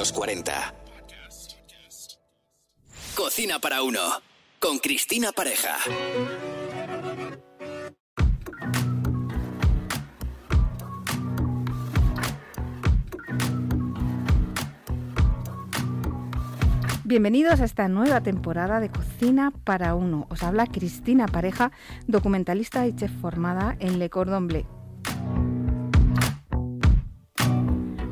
los 40. Cocina para uno. Con Cristina Pareja. Bienvenidos a esta nueva temporada de Cocina para Uno. Os habla Cristina Pareja, documentalista y chef formada en Le Cordon Bleu.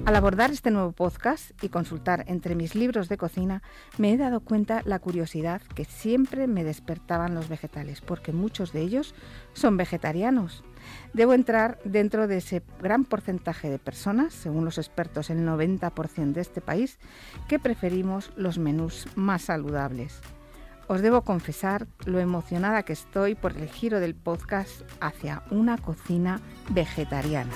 Al abordar este nuevo podcast y consultar entre mis libros de cocina, me he dado cuenta la curiosidad que siempre me despertaban los vegetales, porque muchos de ellos son vegetarianos. Debo entrar dentro de ese gran porcentaje de personas, según los expertos el 90% de este país, que preferimos los menús más saludables. Os debo confesar lo emocionada que estoy por el giro del podcast hacia una cocina vegetariana.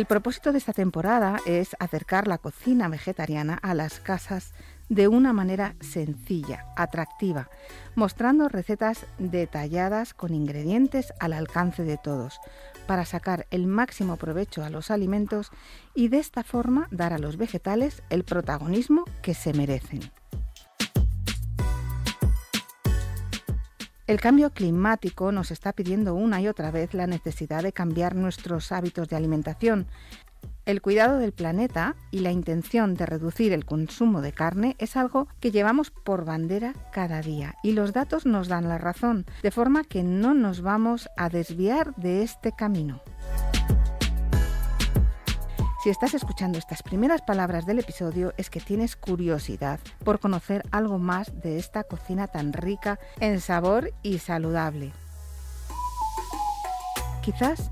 El propósito de esta temporada es acercar la cocina vegetariana a las casas de una manera sencilla, atractiva, mostrando recetas detalladas con ingredientes al alcance de todos, para sacar el máximo provecho a los alimentos y de esta forma dar a los vegetales el protagonismo que se merecen. El cambio climático nos está pidiendo una y otra vez la necesidad de cambiar nuestros hábitos de alimentación. El cuidado del planeta y la intención de reducir el consumo de carne es algo que llevamos por bandera cada día y los datos nos dan la razón, de forma que no nos vamos a desviar de este camino. Si estás escuchando estas primeras palabras del episodio es que tienes curiosidad por conocer algo más de esta cocina tan rica en sabor y saludable. Quizás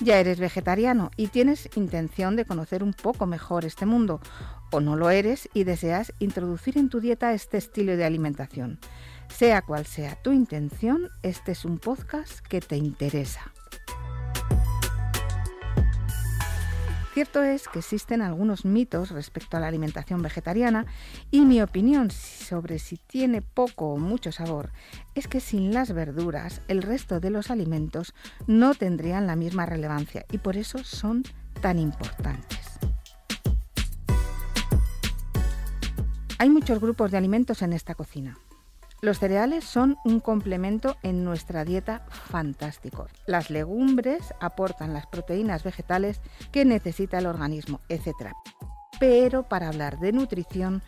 ya eres vegetariano y tienes intención de conocer un poco mejor este mundo, o no lo eres y deseas introducir en tu dieta este estilo de alimentación. Sea cual sea tu intención, este es un podcast que te interesa. Cierto es que existen algunos mitos respecto a la alimentación vegetariana y mi opinión sobre si tiene poco o mucho sabor es que sin las verduras el resto de los alimentos no tendrían la misma relevancia y por eso son tan importantes. Hay muchos grupos de alimentos en esta cocina. Los cereales son un complemento en nuestra dieta fantástico. Las legumbres aportan las proteínas vegetales que necesita el organismo, etc. Pero para hablar de nutrición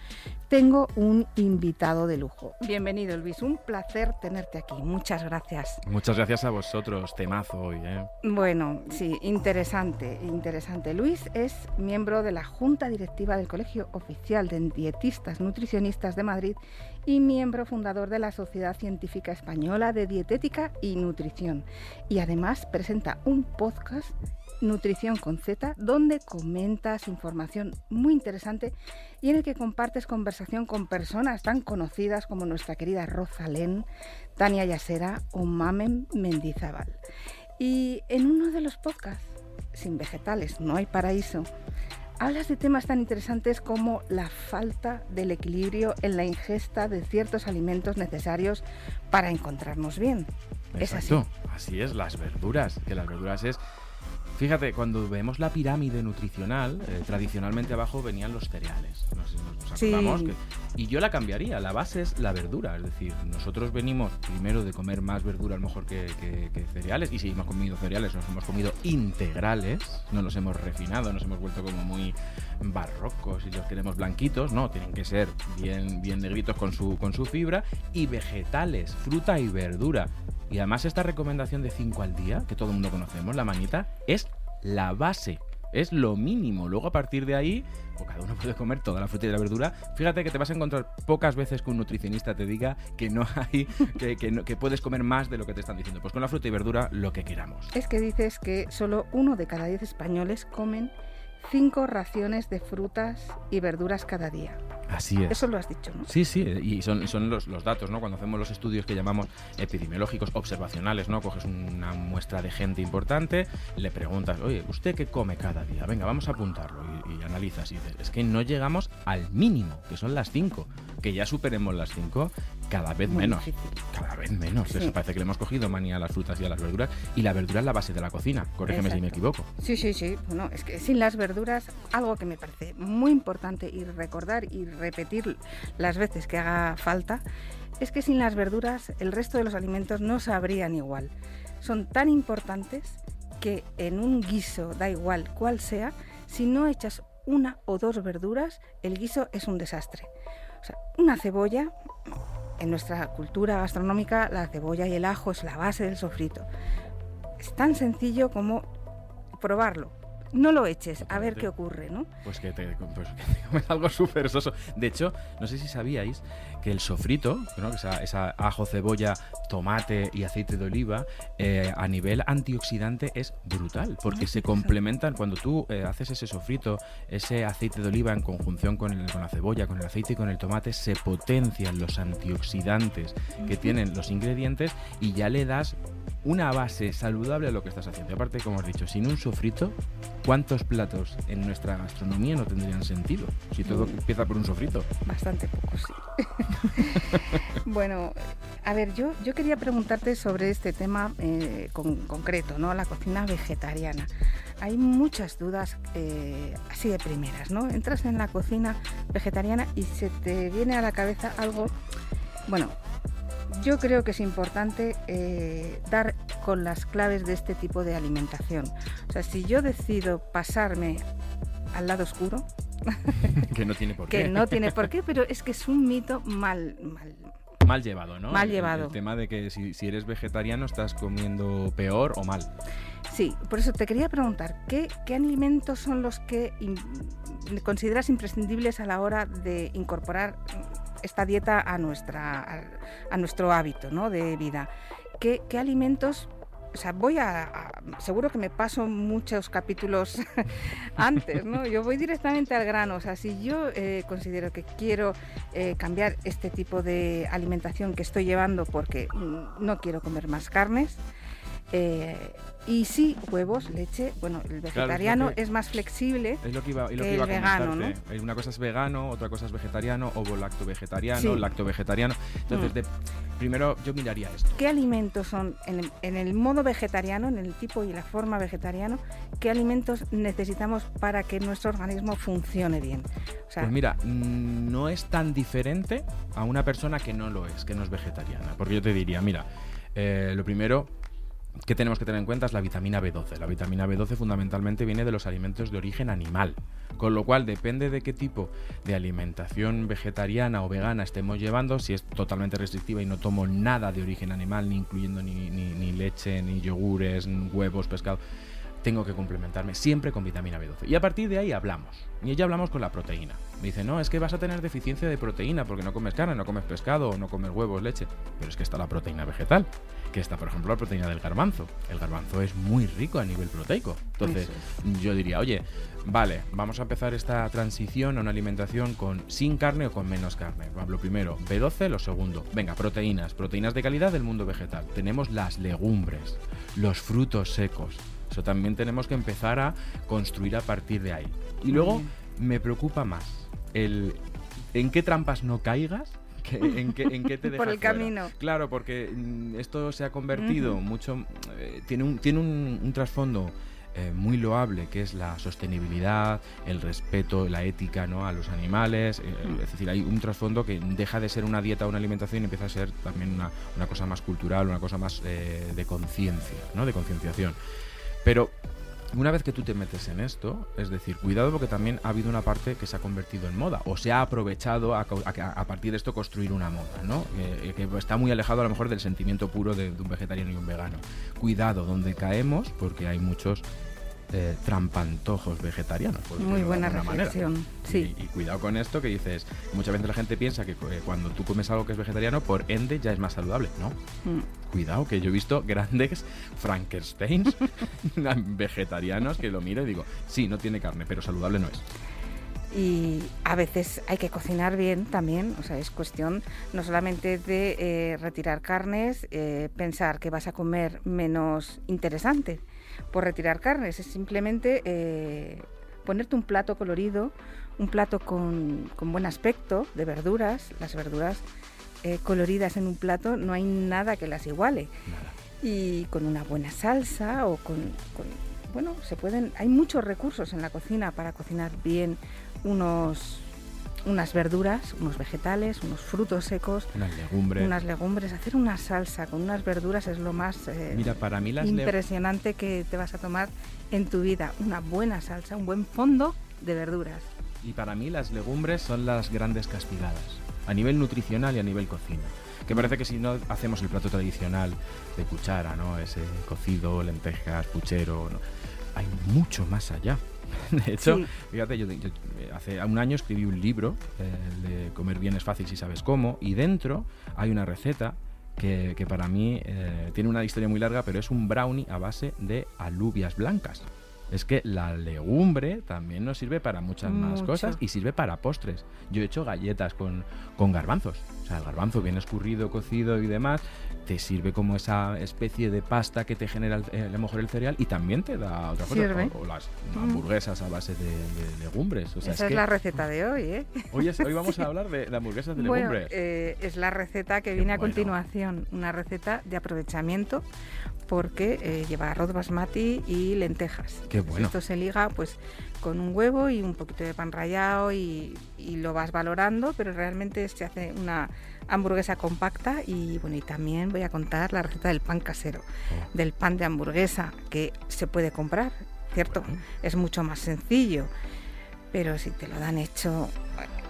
tengo un invitado de lujo. Bienvenido, Luis. Un placer tenerte aquí. Muchas gracias. Muchas gracias a vosotros. Temazo hoy, ¿eh? Bueno, sí, interesante, interesante. Luis es miembro de la Junta Directiva del Colegio Oficial de Dietistas Nutricionistas de Madrid y miembro fundador de la Sociedad Científica Española de Dietética y Nutrición. Y además presenta un podcast Nutrición con Z, donde comentas información muy interesante y en el que compartes conversación con personas tan conocidas como nuestra querida Rosalén, Tania Yasera o Mamen Mendizábal. Y en uno de los podcasts, Sin vegetales no hay paraíso, hablas de temas tan interesantes como la falta del equilibrio en la ingesta de ciertos alimentos necesarios para encontrarnos bien. Es así. Así es, las verduras, que las verduras es Fíjate, cuando vemos la pirámide nutricional, eh, tradicionalmente abajo venían los cereales. Nos, acordamos y yo la cambiaría. La base es la verdura. Es decir, nosotros venimos primero de comer más verdura a lo mejor que, cereales. Y si hemos comido cereales, nos hemos comido integrales. No los hemos refinado, nos hemos vuelto como muy barrocos y los queremos blanquitos. No, tienen que ser bien, bien negritos con su, con su fibra. Y vegetales, fruta y verdura. Y además esta recomendación de 5 al día, que todo el mundo conocemos, la manita, es la base. Es lo mínimo. Luego a partir de ahí, pues cada uno puede comer toda la fruta y la verdura. Fíjate que te vas a encontrar pocas veces que un nutricionista te diga que no hay, que, que, puedes comer más de lo que te están diciendo. Pues con la fruta y verdura lo que queramos. Es que dices que solo uno de cada diez españoles comen cinco raciones de frutas y verduras cada día. Así es. Eso lo has dicho, ¿no? Sí, sí, y son, son los, datos, ¿no? Cuando hacemos los estudios que llamamos epidemiológicos observacionales, ¿no? Coges una muestra de gente importante, le preguntas, oye, ¿usted qué come cada día? Venga, vamos a apuntarlo y, analizas y dices, es que no llegamos al mínimo, que son las cinco, que ya superemos las cinco cada vez menos. Cada vez menos. Eso parece que le hemos cogido manía a las frutas y a las verduras. Y la verdura es la base de la cocina. Corrígeme si me equivoco. Sí, sí, sí. Bueno, es que sin las verduras, algo que me parece muy importante y recordar y repetir las veces que haga falta, es que sin las verduras el resto de los alimentos no sabrían igual. Son tan importantes que en un guiso, da igual cuál sea, si no echas una o dos verduras, el guiso es un desastre. O sea, una cebolla, en nuestra cultura gastronómica, la cebolla y el ajo es la base del sofrito. Es tan sencillo como probarlo. No lo eches, a ver qué ocurre, ¿no? Pues que te, pues comes algo súper soso. De hecho, no sé si sabíais que el sofrito, ¿no? esa, esa, ajo, cebolla, tomate y aceite de oliva, eh, a nivel antioxidante es brutal, porque se complementan cuando tú eh, haces ese sofrito, ese aceite de oliva en conjunción con, con, la cebolla, con el aceite y con el tomate, se potencian los antioxidantes que tienen los ingredientes y ya le das una base saludable a lo que estás haciendo. aparte, como has dicho, sin un sofrito, ¿cuántos platos en nuestra gastronomía no tendrían sentido? Si todo mm. empieza por un sofrito. Bastante poco, sí. bueno, a ver, yo, yo quería preguntarte sobre este tema eh, con, concreto, ¿no? La cocina vegetariana. Hay muchas dudas eh, así de primeras, ¿no? Entras en la cocina vegetariana y se te viene a la cabeza algo, bueno, yo creo que es importante eh, dar con las claves de este tipo de alimentación. O sea, si yo decido pasarme al lado oscuro, que no tiene por qué. que no tiene por qué, pero es que es un mito mal, mal, mal llevado, ¿no? Mal llevado. El, tema de que si, si, eres vegetariano estás comiendo peor o mal. Sí, por eso te quería preguntar, ¿qué, qué alimentos son los que consideras imprescindibles a la hora de incorporar esta dieta a, nuestra, a, nuestro hábito ¿no? de vida. ¿Qué, ¿Qué, alimentos o sea, voy a, seguro que me paso muchos capítulos antes, ¿no? Yo voy directamente al grano. O sea, si yo eh, considero que quiero eh, cambiar este tipo de alimentación que estoy llevando porque no quiero comer más carnes, eh, y sí, huevos, leche. Bueno, el vegetariano es, más flexible es lo que, iba, el vegano, ¿no? Una cosa es vegano, otra cosa es vegetariano, o lacto vegetariano, lacto vegetariano. Entonces, mm. Primero yo miraría esto. ¿Qué alimentos son, en el, modo vegetariano, en el tipo y la forma vegetariano, qué alimentos necesitamos para que nuestro organismo funcione bien? pues mira, mm, no es tan diferente a una persona que no lo es, que no es vegetariana. Porque yo te diría, mira, eh, lo primero, que tenemos que tener en cuenta es la vitamina B12. La vitamina B12 fundamentalmente viene de los alimentos de origen animal, con lo cual depende de qué tipo de alimentación vegetariana o vegana estemos llevando, si es totalmente restrictiva y no tomo nada de origen animal, ni incluyendo ni, ni leche, ni yogures, ni huevos, pescado tengo que complementarme siempre con vitamina B12. Y a partir de ahí hablamos. Y ya hablamos con la proteína. Me dice, no, es que vas a tener deficiencia de proteína porque no comes carne, no comes pescado, no comes huevos, leche. Pero es que está la proteína vegetal, que está, por ejemplo, la proteína del garbanzo. El garbanzo es muy rico a nivel proteico. Entonces, yo diría, oye, vale, vamos a empezar esta transición a una alimentación con sin carne o con menos carne. Lo primero, B12, lo segundo. Venga, proteínas, proteínas de calidad del mundo vegetal. Tenemos las legumbres, los frutos secos eso también tenemos que empezar a construir a partir de ahí. Y luego me preocupa más el en qué trampas no caigas en, qué, en qué te dejas Por el camino. Claro, porque mm, esto se ha convertido mucho... Eh, tiene un, tiene un, trasfondo eh, muy loable, que es la sostenibilidad, el respeto, la ética ¿no? a los animales. Eh, es decir, hay un trasfondo que deja de ser una dieta o una alimentación y empieza a ser también una, una cosa más cultural, una cosa más de conciencia, ¿no? de concienciación. Pero una vez que tú te metes en esto, es decir, cuidado porque también ha habido una parte que se ha convertido en moda o se ha aprovechado a, partir de esto construir una moda, ¿no? que está muy alejado a lo mejor del sentimiento puro de, de un vegetariano y un vegano. Cuidado donde caemos porque hay muchos eh, trampantojos vegetarianos. Muy buena reflexión, sí. Y, cuidado con esto que dices, muchas veces la gente piensa que eh, cuando tú comes algo que es vegetariano, por ende ya es más saludable. No, mm. cuidado, que yo he visto grandes Frankensteins vegetarianos que lo miro y digo, sí, no tiene carne, pero saludable no es y a veces hay que cocinar bien también, o sea, es cuestión no solamente de eh, retirar carnes, pensar que vas a comer menos interesante, por retirar carnes, es simplemente eh, ponerte un plato colorido, un plato con, buen aspecto de verduras. Las verduras eh, coloridas en un plato, no hay nada que las iguale. Y con una buena salsa o con, bueno, se pueden, hay muchos recursos en la cocina para cocinar bien unos unas verduras, unos vegetales, unos frutos secos, unas legumbres. Unas legumbres. Hacer una salsa con unas verduras es lo más eh, Mira, para mí impresionante que te vas a tomar en tu vida. Una buena salsa, un buen fondo de verduras. Y para mí las legumbres son las grandes castigadas, a nivel nutricional y a nivel cocina. Que parece que si no hacemos el plato tradicional de cuchara, ¿no? Ese cocido, lentejas, puchero, hay mucho más allá. De hecho, fíjate, yo, hace un año escribí un libro eh, de comer bien es fácil si sabes cómo, y dentro hay una receta que, para mí eh, tiene una historia muy larga, pero es un brownie a base de alubias blancas. Es que la legumbre también nos sirve para muchas más cosas y sirve para postres. Yo he hecho galletas con, con garbanzos. O sea, el garbanzo bien escurrido, cocido y demás te sirve como esa especie de pasta que te genera a lo mejor el cereal y también te da otra cosa. O, las hamburguesas a base de, legumbres. Esa es, la receta de hoy, ¿eh? Hoy, hoy vamos a hablar de, hamburguesas de legumbres. Eh, es la receta que viene a continuación, una receta de aprovechamiento porque eh, lleva arroz basmati y lentejas. Qué bueno. Esto se liga pues con un huevo y un poquito de pan rallado y, y lo vas valorando, pero realmente se hace una hamburguesa compacta y bueno, y también voy a contar la receta del pan casero, oh. del pan de hamburguesa que se puede comprar, ¿cierto? Es mucho más sencillo, pero si te lo dan hecho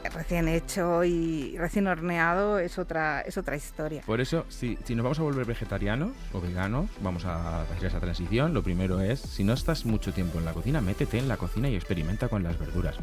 recién hecho y recién horneado es otra es otra historia. Por eso, si, si nos vamos a volver vegetarianos o veganos, vamos a hacer esa transición. Lo primero es, si no estás mucho tiempo en la cocina, métete en la cocina y experimenta con las verduras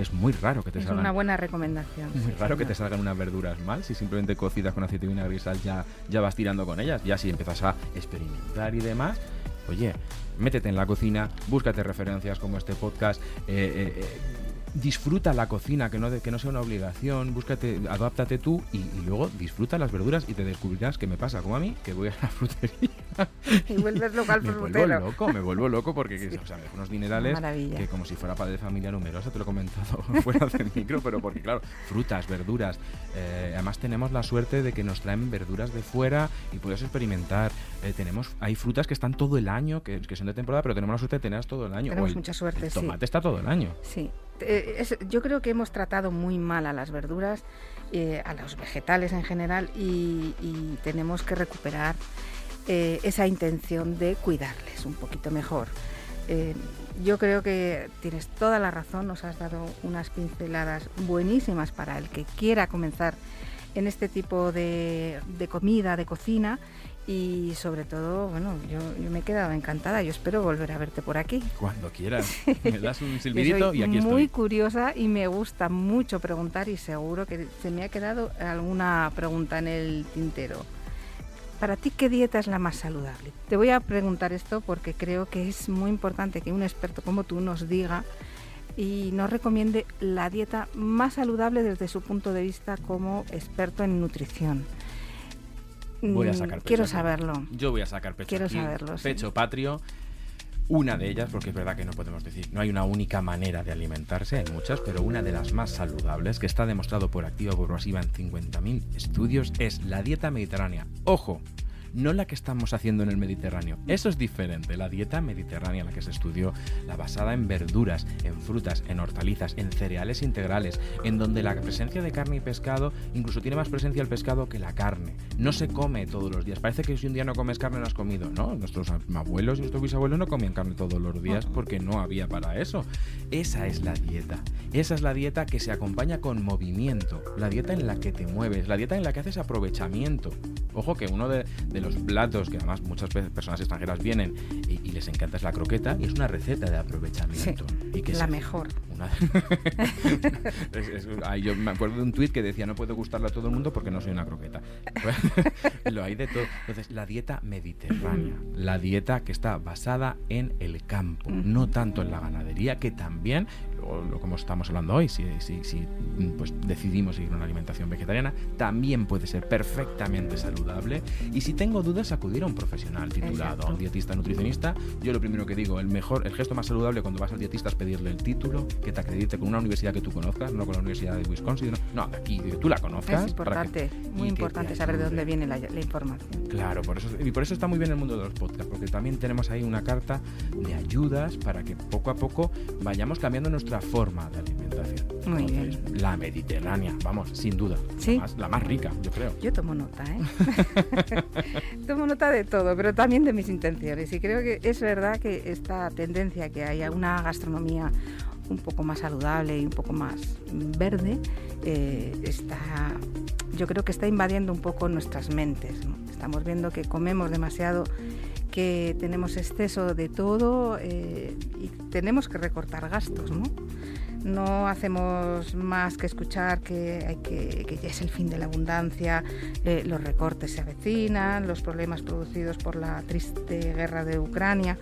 es muy raro que te salgan. Es una buena recomendación. Muy raro que te salgan unas verduras mal. Si simplemente cocidas con aceite y vinagre y sal ya, ya vas tirando con ellas. Ya si empiezas a experimentar y demás, oye, métete en la cocina, búscate referencias como este podcast. Eh, eh, eh disfruta la cocina, que no, que no sea una obligación, búscate, adáptate tú y, luego disfruta las verduras y te descubrirás qué me pasa, como a mí, que voy a la frutería. Y vuelves loco al Me vuelvo loco, me vuelvo loco porque o sea, unos dinerales que como si fuera padre de familia numerosa, te lo he comentado fuera del micro, pero porque claro, frutas, verduras, eh, además tenemos la suerte de que nos traen verduras de fuera y puedes experimentar. Eh, tenemos, hay frutas que están todo el año, que, son de temporada, pero tenemos la suerte de tenerlas todo el año. Tenemos mucha suerte, el tomate está todo el año. Sí, eh, yo creo que hemos tratado muy mal a las verduras, eh, a los vegetales en general y, tenemos que recuperar eh, esa intención de cuidarles un poquito mejor. yo creo que tienes toda la razón, nos has dado unas pinceladas buenísimas para el que quiera comenzar en este tipo de comida, de cocina y sobre todo, bueno, yo, me he quedado encantada. Yo espero volver a verte por aquí. Cuando quieras. Me das un silbidito y aquí estoy. Muy curiosa y me gusta mucho preguntar y seguro que se me ha quedado alguna pregunta en el tintero. Para ti, ¿qué dieta es la más saludable? Te voy a preguntar esto porque creo que es muy importante que un experto como tú nos diga y nos recomiende la dieta más saludable desde su punto de vista como experto en nutrición. Voy a sacar pecho. Quiero saberlo. Yo voy a sacar pecho. Quiero saberlo. Pecho patrio. Una de ellas, porque es verdad que no podemos decir, no hay una única manera de alimentarse, hay muchas, pero una de las más saludables, que está demostrado por activa o por pasiva en 50.000 estudios, es la dieta mediterránea. Ojo, no la que estamos haciendo en el Mediterráneo. Eso es diferente. La dieta mediterránea, la que se estudió, la basada en verduras, en frutas, en hortalizas, en cereales integrales, en donde la presencia de carne y pescado incluso tiene más presencia el pescado que la carne. No se come todos los días. Parece que si un día no comes carne no has comido. No, nuestros abuelos y nuestros bisabuelos no comían carne todos los días porque no había para eso. Esa es la dieta. Esa es la dieta que se acompaña con movimiento. La dieta en la que te mueves. La dieta en la que haces aprovechamiento. Ojo que uno de los platos que además muchas personas extranjeras vienen y, les encanta es la croqueta y es una receta de aprovechamiento. y que la mejor. yo me acuerdo de un tuit que decía no puedo gustarle a todo el mundo porque no soy una croqueta. Lo hay de todo. Entonces, la dieta mediterránea, la dieta que está basada en el campo, no tanto en la ganadería, que también o, como estamos hablando hoy, si, si, si pues decidimos seguir una alimentación vegetariana, también puede ser perfectamente saludable. Y si tengo dudas, acudir a un profesional titulado, a un dietista nutricionista. Yo lo primero que digo, el mejor, el gesto más saludable cuando vas al dietista es pedirle el título, que te acredite con una universidad que tú conozcas, no con la Universidad de Wisconsin, no, de aquí, tú la conozcas. Es importante, muy importante saber de dónde viene la, información. Claro, por eso, y por eso está muy bien el mundo de los podcasts, porque también tenemos ahí una carta de ayudas para que poco a poco vayamos cambiando nuestra forma de alimentación. Muy bien. La mediterránea, vamos, sin duda. ¿Sí? La, más, rica, yo creo. Yo tomo nota, ¿eh? tomo nota de todo, pero también de mis intenciones. Y creo que es verdad que esta tendencia que haya una gastronomía un poco más saludable y un poco más verde, eh, está, yo creo que está invadiendo un poco nuestras mentes. Estamos viendo que comemos demasiado, que tenemos exceso de todo eh, y tenemos que recortar gastos. ¿no? no hacemos más que escuchar que, ya es el fin de la abundancia, eh, los recortes se avecinan, los problemas producidos por la triste guerra de Ucrania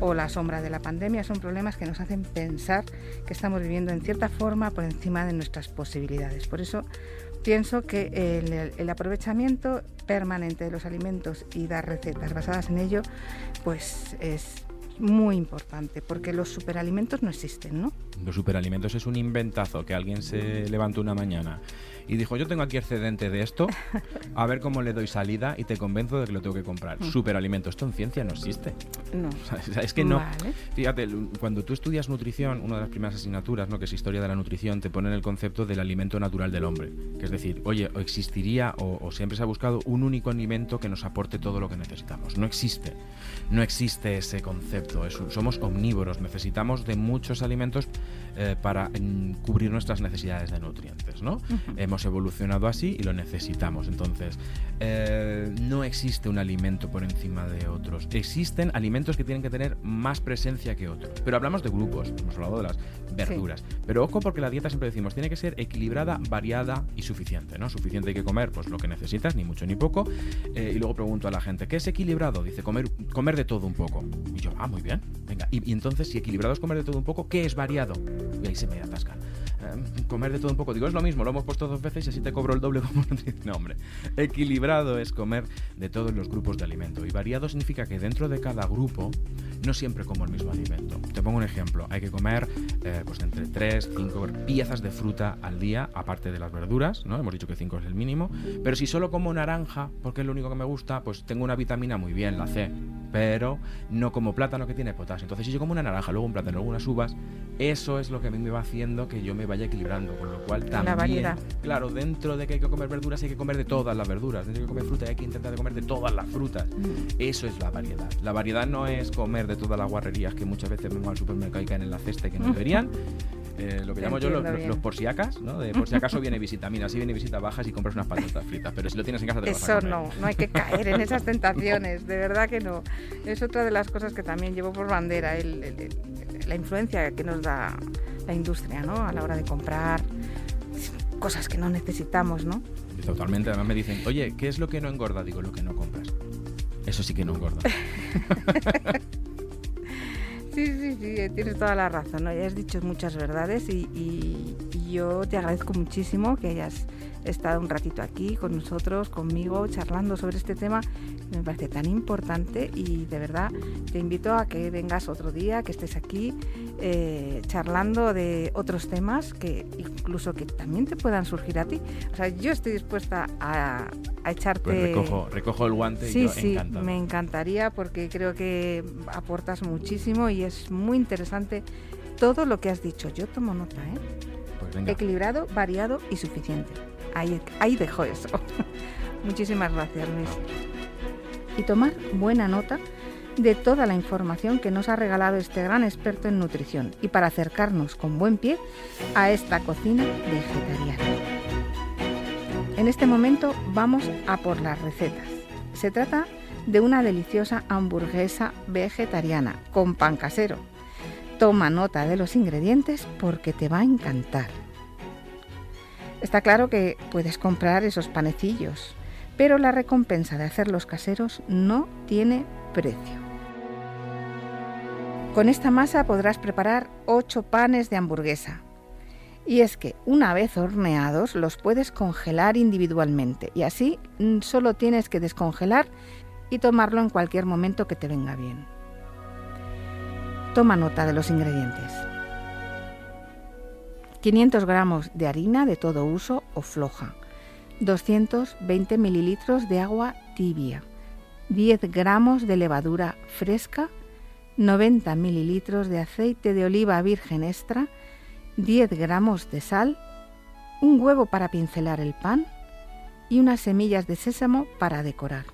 o la sombra de la pandemia son problemas que nos hacen pensar que estamos viviendo en cierta forma por encima de nuestras posibilidades. Por eso pienso que el, aprovechamiento permanente de los alimentos y dar recetas basadas en ello, pues es muy importante, porque los superalimentos no existen, ¿no? Los superalimentos es un inventazo que alguien se levantó una mañana y dijo, yo tengo aquí excedente de esto, a ver cómo le doy salida y te convenzo de que lo tengo que comprar. Mm. Superalimento, esto en ciencia no existe. No. es que no. Fíjate, cuando tú estudias nutrición, una de las primeras asignaturas, ¿no? que es historia de la nutrición, te ponen el concepto del alimento natural del hombre. Que es decir, oye, o existiría o, siempre se ha buscado un único alimento que nos aporte todo lo que necesitamos. No existe. No existe ese concepto. somos omnívoros, necesitamos de muchos alimentos eh, para mm, cubrir nuestras necesidades de nutrientes, ¿no? Hemos evolucionado así y lo necesitamos. Entonces, eh, no existe un alimento por encima de otros. Existen alimentos que tienen que tener más presencia que otros. Pero hablamos de grupos, hemos hablado de las verduras. Pero ojo porque la dieta siempre decimos, tiene que ser equilibrada, variada y suficiente, ¿no? Suficiente hay que comer, pues lo que necesitas, ni mucho ni poco. Eh, y luego pregunto a la gente, ¿qué es equilibrado? Dice, comer, comer de todo un poco. Y yo, ah, muy bien. Venga, y, y entonces si equilibrado es comer de todo un poco, ¿qué es variado? Y ahí se me atasca. Eh, comer de todo un poco. Digo, es lo mismo, lo hemos puesto dos veces y así te cobro el doble como no, hombre. Equilibrado es comer de todos los grupos de alimento. Y variado significa que dentro de cada grupo no siempre como el mismo alimento. Te pongo un ejemplo. Hay que comer eh, pues entre 3, 5 piezas de fruta al día, aparte de las verduras, ¿no? Hemos dicho que 5 es el mínimo. Pero si solo como naranja, porque es lo único que me gusta, pues tengo una vitamina muy bien, la C. Pero no como plátano que tiene potasio. Entonces si yo como una naranja, luego un plátano, luego unas uvas, eso es lo que a mí me va haciendo que yo me vaya equilibrando, con lo cual también... La variedad. Claro, dentro de que hay que comer verduras hay que comer de todas las verduras, dentro de que comer fruta hay que intentar comer de todas las frutas. Mm. Eso es la variedad. La variedad no es comer de todas las guarrerías que muchas veces vemos al supermercado y caen en la cesta y que no deberían. Eh, lo que llamo yo los, los, por si acaso, ¿no? De por si acaso viene visita. Mira, si viene visita bajas y compras unas patatas fritas, pero si lo tienes en casa te Eso vas a no, no hay que caer en esas tentaciones, de verdad que no. Es otra de las cosas que también llevo por bandera, la influencia que nos da la industria, ¿no? A la hora de comprar cosas que no necesitamos, ¿no? Totalmente. Además me dicen, oye, ¿qué es lo que no engorda? Digo, lo que no compras. Eso sí que no engorda. sí, sí, sí, tienes toda la razón. ¿no? Ya has dicho muchas verdades y, y, yo te agradezco muchísimo que hayas estado un ratito aquí con nosotros, conmigo, charlando sobre este tema me parece tan importante y de verdad te invito a que vengas otro día, que estés aquí eh, charlando de otros temas que incluso que también te puedan surgir a ti. O sea, yo estoy dispuesta a, echarte... Pues recojo, recojo el guante sí, y yo sí, me encantaría porque creo que aportas muchísimo y es muy interesante todo lo que has dicho. Yo tomo nota, ¿eh? Pues Equilibrado, variado y suficiente. Ahí, dejo eso. Muchísimas gracias, Luis. Y tomar buena nota de toda la información que nos ha regalado este gran experto en nutrición y para acercarnos con buen pie a esta cocina vegetariana. En este momento vamos a por las recetas. Se trata de una deliciosa hamburguesa vegetariana con pan casero. Toma nota de los ingredientes porque te va a encantar. Está claro que puedes comprar esos panecillos, pero la recompensa de hacerlos caseros no tiene precio. Con esta masa podrás preparar 8 panes de hamburguesa. Y es que una vez horneados los puedes congelar individualmente y así mm, solo tienes que descongelar y tomarlo en cualquier momento que te venga bien. Toma nota de los ingredientes. 500 gramos de harina de todo uso o floja, 220 mililitros de agua tibia, 10 gramos de levadura fresca, 90 mililitros de aceite de oliva virgen extra, 10 gramos de sal, un huevo para pincelar el pan y unas semillas de sésamo para decorar.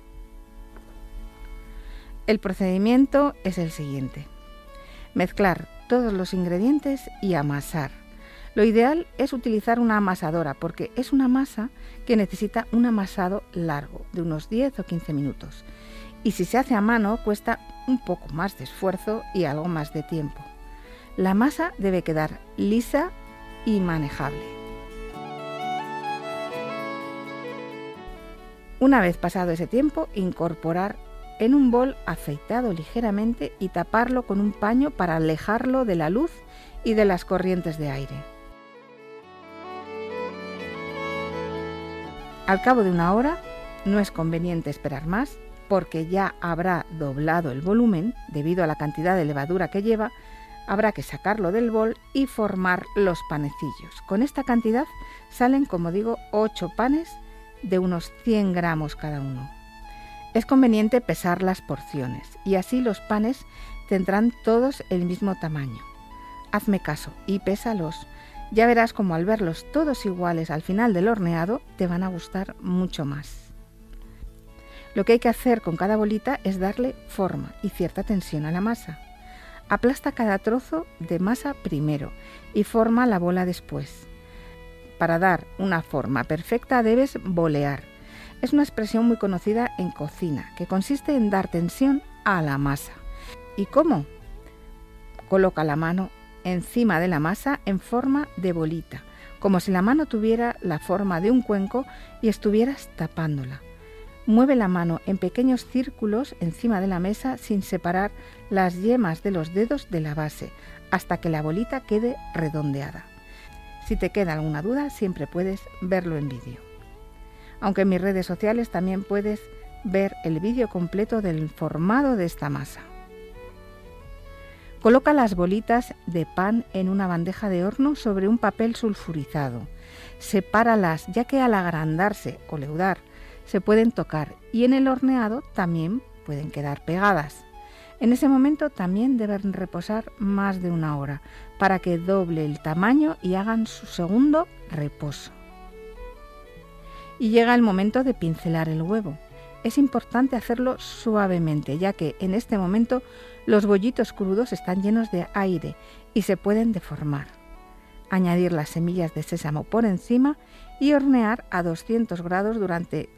El procedimiento es el siguiente. Mezclar todos los ingredientes y amasar. Lo ideal es utilizar una amasadora porque es una masa que necesita un amasado largo, de unos 10 o 15 minutos. Y si se hace a mano cuesta un poco más de esfuerzo y algo más de tiempo. La masa debe quedar lisa y manejable. Una vez pasado ese tiempo, incorporar en un bol aceitado ligeramente y taparlo con un paño para alejarlo de la luz y de las corrientes de aire. Al cabo de una hora, no es conveniente esperar más porque ya habrá doblado el volumen debido a la cantidad de levadura que lleva habrá que sacarlo del bol y formar los panecillos. Con esta cantidad salen, como digo, 8 panes de unos 100 gramos cada uno. Es conveniente pesar las porciones y así los panes tendrán todos el mismo tamaño. Hazme caso y pésalos. Ya verás como al verlos todos iguales al final del horneado te van a gustar mucho más. Lo que hay que hacer con cada bolita es darle forma y cierta tensión a la masa. Aplasta cada trozo de masa primero y forma la bola después. Para dar una forma perfecta debes bolear. Es una expresión muy conocida en cocina que consiste en dar tensión a la masa. ¿Y cómo? Coloca la mano encima de la masa en forma de bolita, como si la mano tuviera la forma de un cuenco y estuvieras tapándola. Mueve la mano en pequeños círculos encima de la mesa sin separar las yemas de los dedos de la base hasta que la bolita quede redondeada. Si te queda alguna duda, siempre puedes verlo en vídeo. Aunque en mis redes sociales también puedes ver el vídeo completo del formado de esta masa. Coloca las bolitas de pan en una bandeja de horno sobre un papel sulfurizado. Sepáralas ya que al agrandarse o leudar se pueden tocar y en el horneado también pueden quedar pegadas. En ese momento también deben reposar más de una hora para que doble el tamaño y hagan su segundo reposo. Y llega el momento de pincelar el huevo. Es importante hacerlo suavemente, ya que en este momento los bollitos crudos están llenos de aire y se pueden deformar. Añadir las semillas de sésamo por encima y hornear a 200 grados durante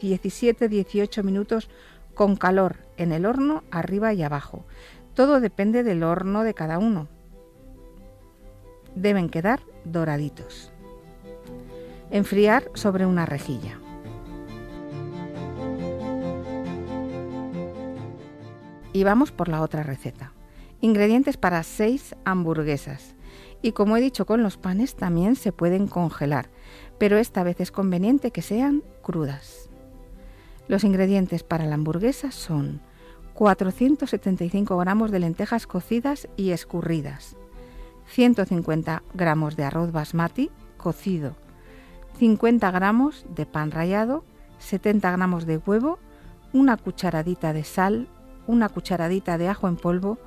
17-18 minutos con calor en el horno arriba y abajo. Todo depende del horno de cada uno. Deben quedar doraditos. Enfriar sobre una rejilla. Y vamos por la otra receta. Ingredientes para 6 hamburguesas. Y como he dicho con los panes, también se pueden congelar, pero esta vez es conveniente que sean crudas. Los ingredientes para la hamburguesa son 475 gramos de lentejas cocidas y escurridas, 150 gramos de arroz basmati cocido, 50 gramos de pan rallado, 70 gramos de huevo, una cucharadita de sal, una cucharadita de ajo en polvo,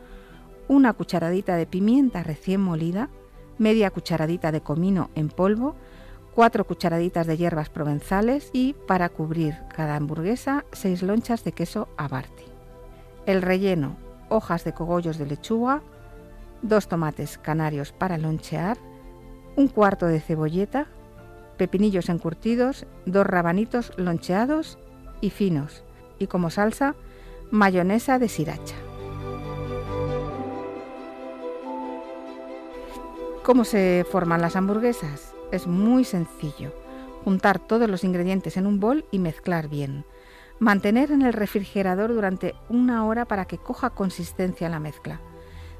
una cucharadita de pimienta recién molida, media cucharadita de comino en polvo, 4 cucharaditas de hierbas provenzales y para cubrir cada hamburguesa 6 lonchas de queso abarti. El relleno, hojas de cogollos de lechuga, 2 tomates canarios para lonchear, un cuarto de cebolleta, pepinillos encurtidos, dos rabanitos loncheados y finos y como salsa mayonesa de sriracha. ¿Cómo se forman las hamburguesas? Es muy sencillo. Juntar todos los ingredientes en un bol y mezclar bien. Mantener en el refrigerador durante una hora para que coja consistencia la mezcla.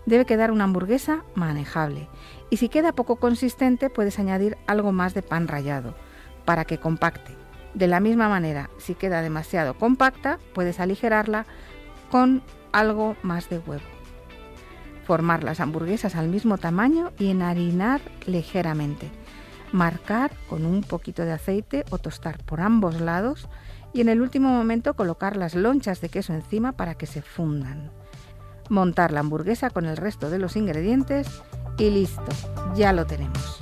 Debe quedar una hamburguesa manejable. Y si queda poco consistente, puedes añadir algo más de pan rallado para que compacte. De la misma manera, si queda demasiado compacta, puedes aligerarla con algo más de huevo. Formar las hamburguesas al mismo tamaño y enharinar ligeramente. Marcar con un poquito de aceite o tostar por ambos lados y en el último momento colocar las lonchas de queso encima para que se fundan. Montar la hamburguesa con el resto de los ingredientes y listo, ya lo tenemos.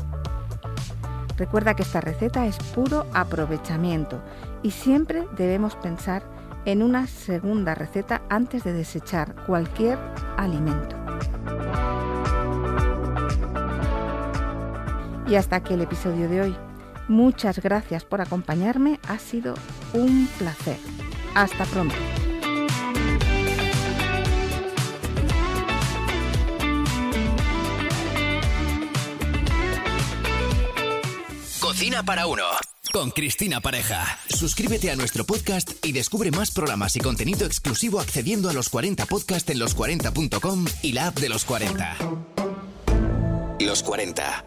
Recuerda que esta receta es puro aprovechamiento y siempre debemos pensar en una segunda receta antes de desechar cualquier alimento. Y hasta aquí el episodio de hoy. Muchas gracias por acompañarme, ha sido un placer. Hasta pronto. Para uno. Con Cristina Pareja. Suscríbete a nuestro podcast y descubre más programas y contenido exclusivo accediendo a los 40 podcast en los40.com y la app de los 40. Los 40.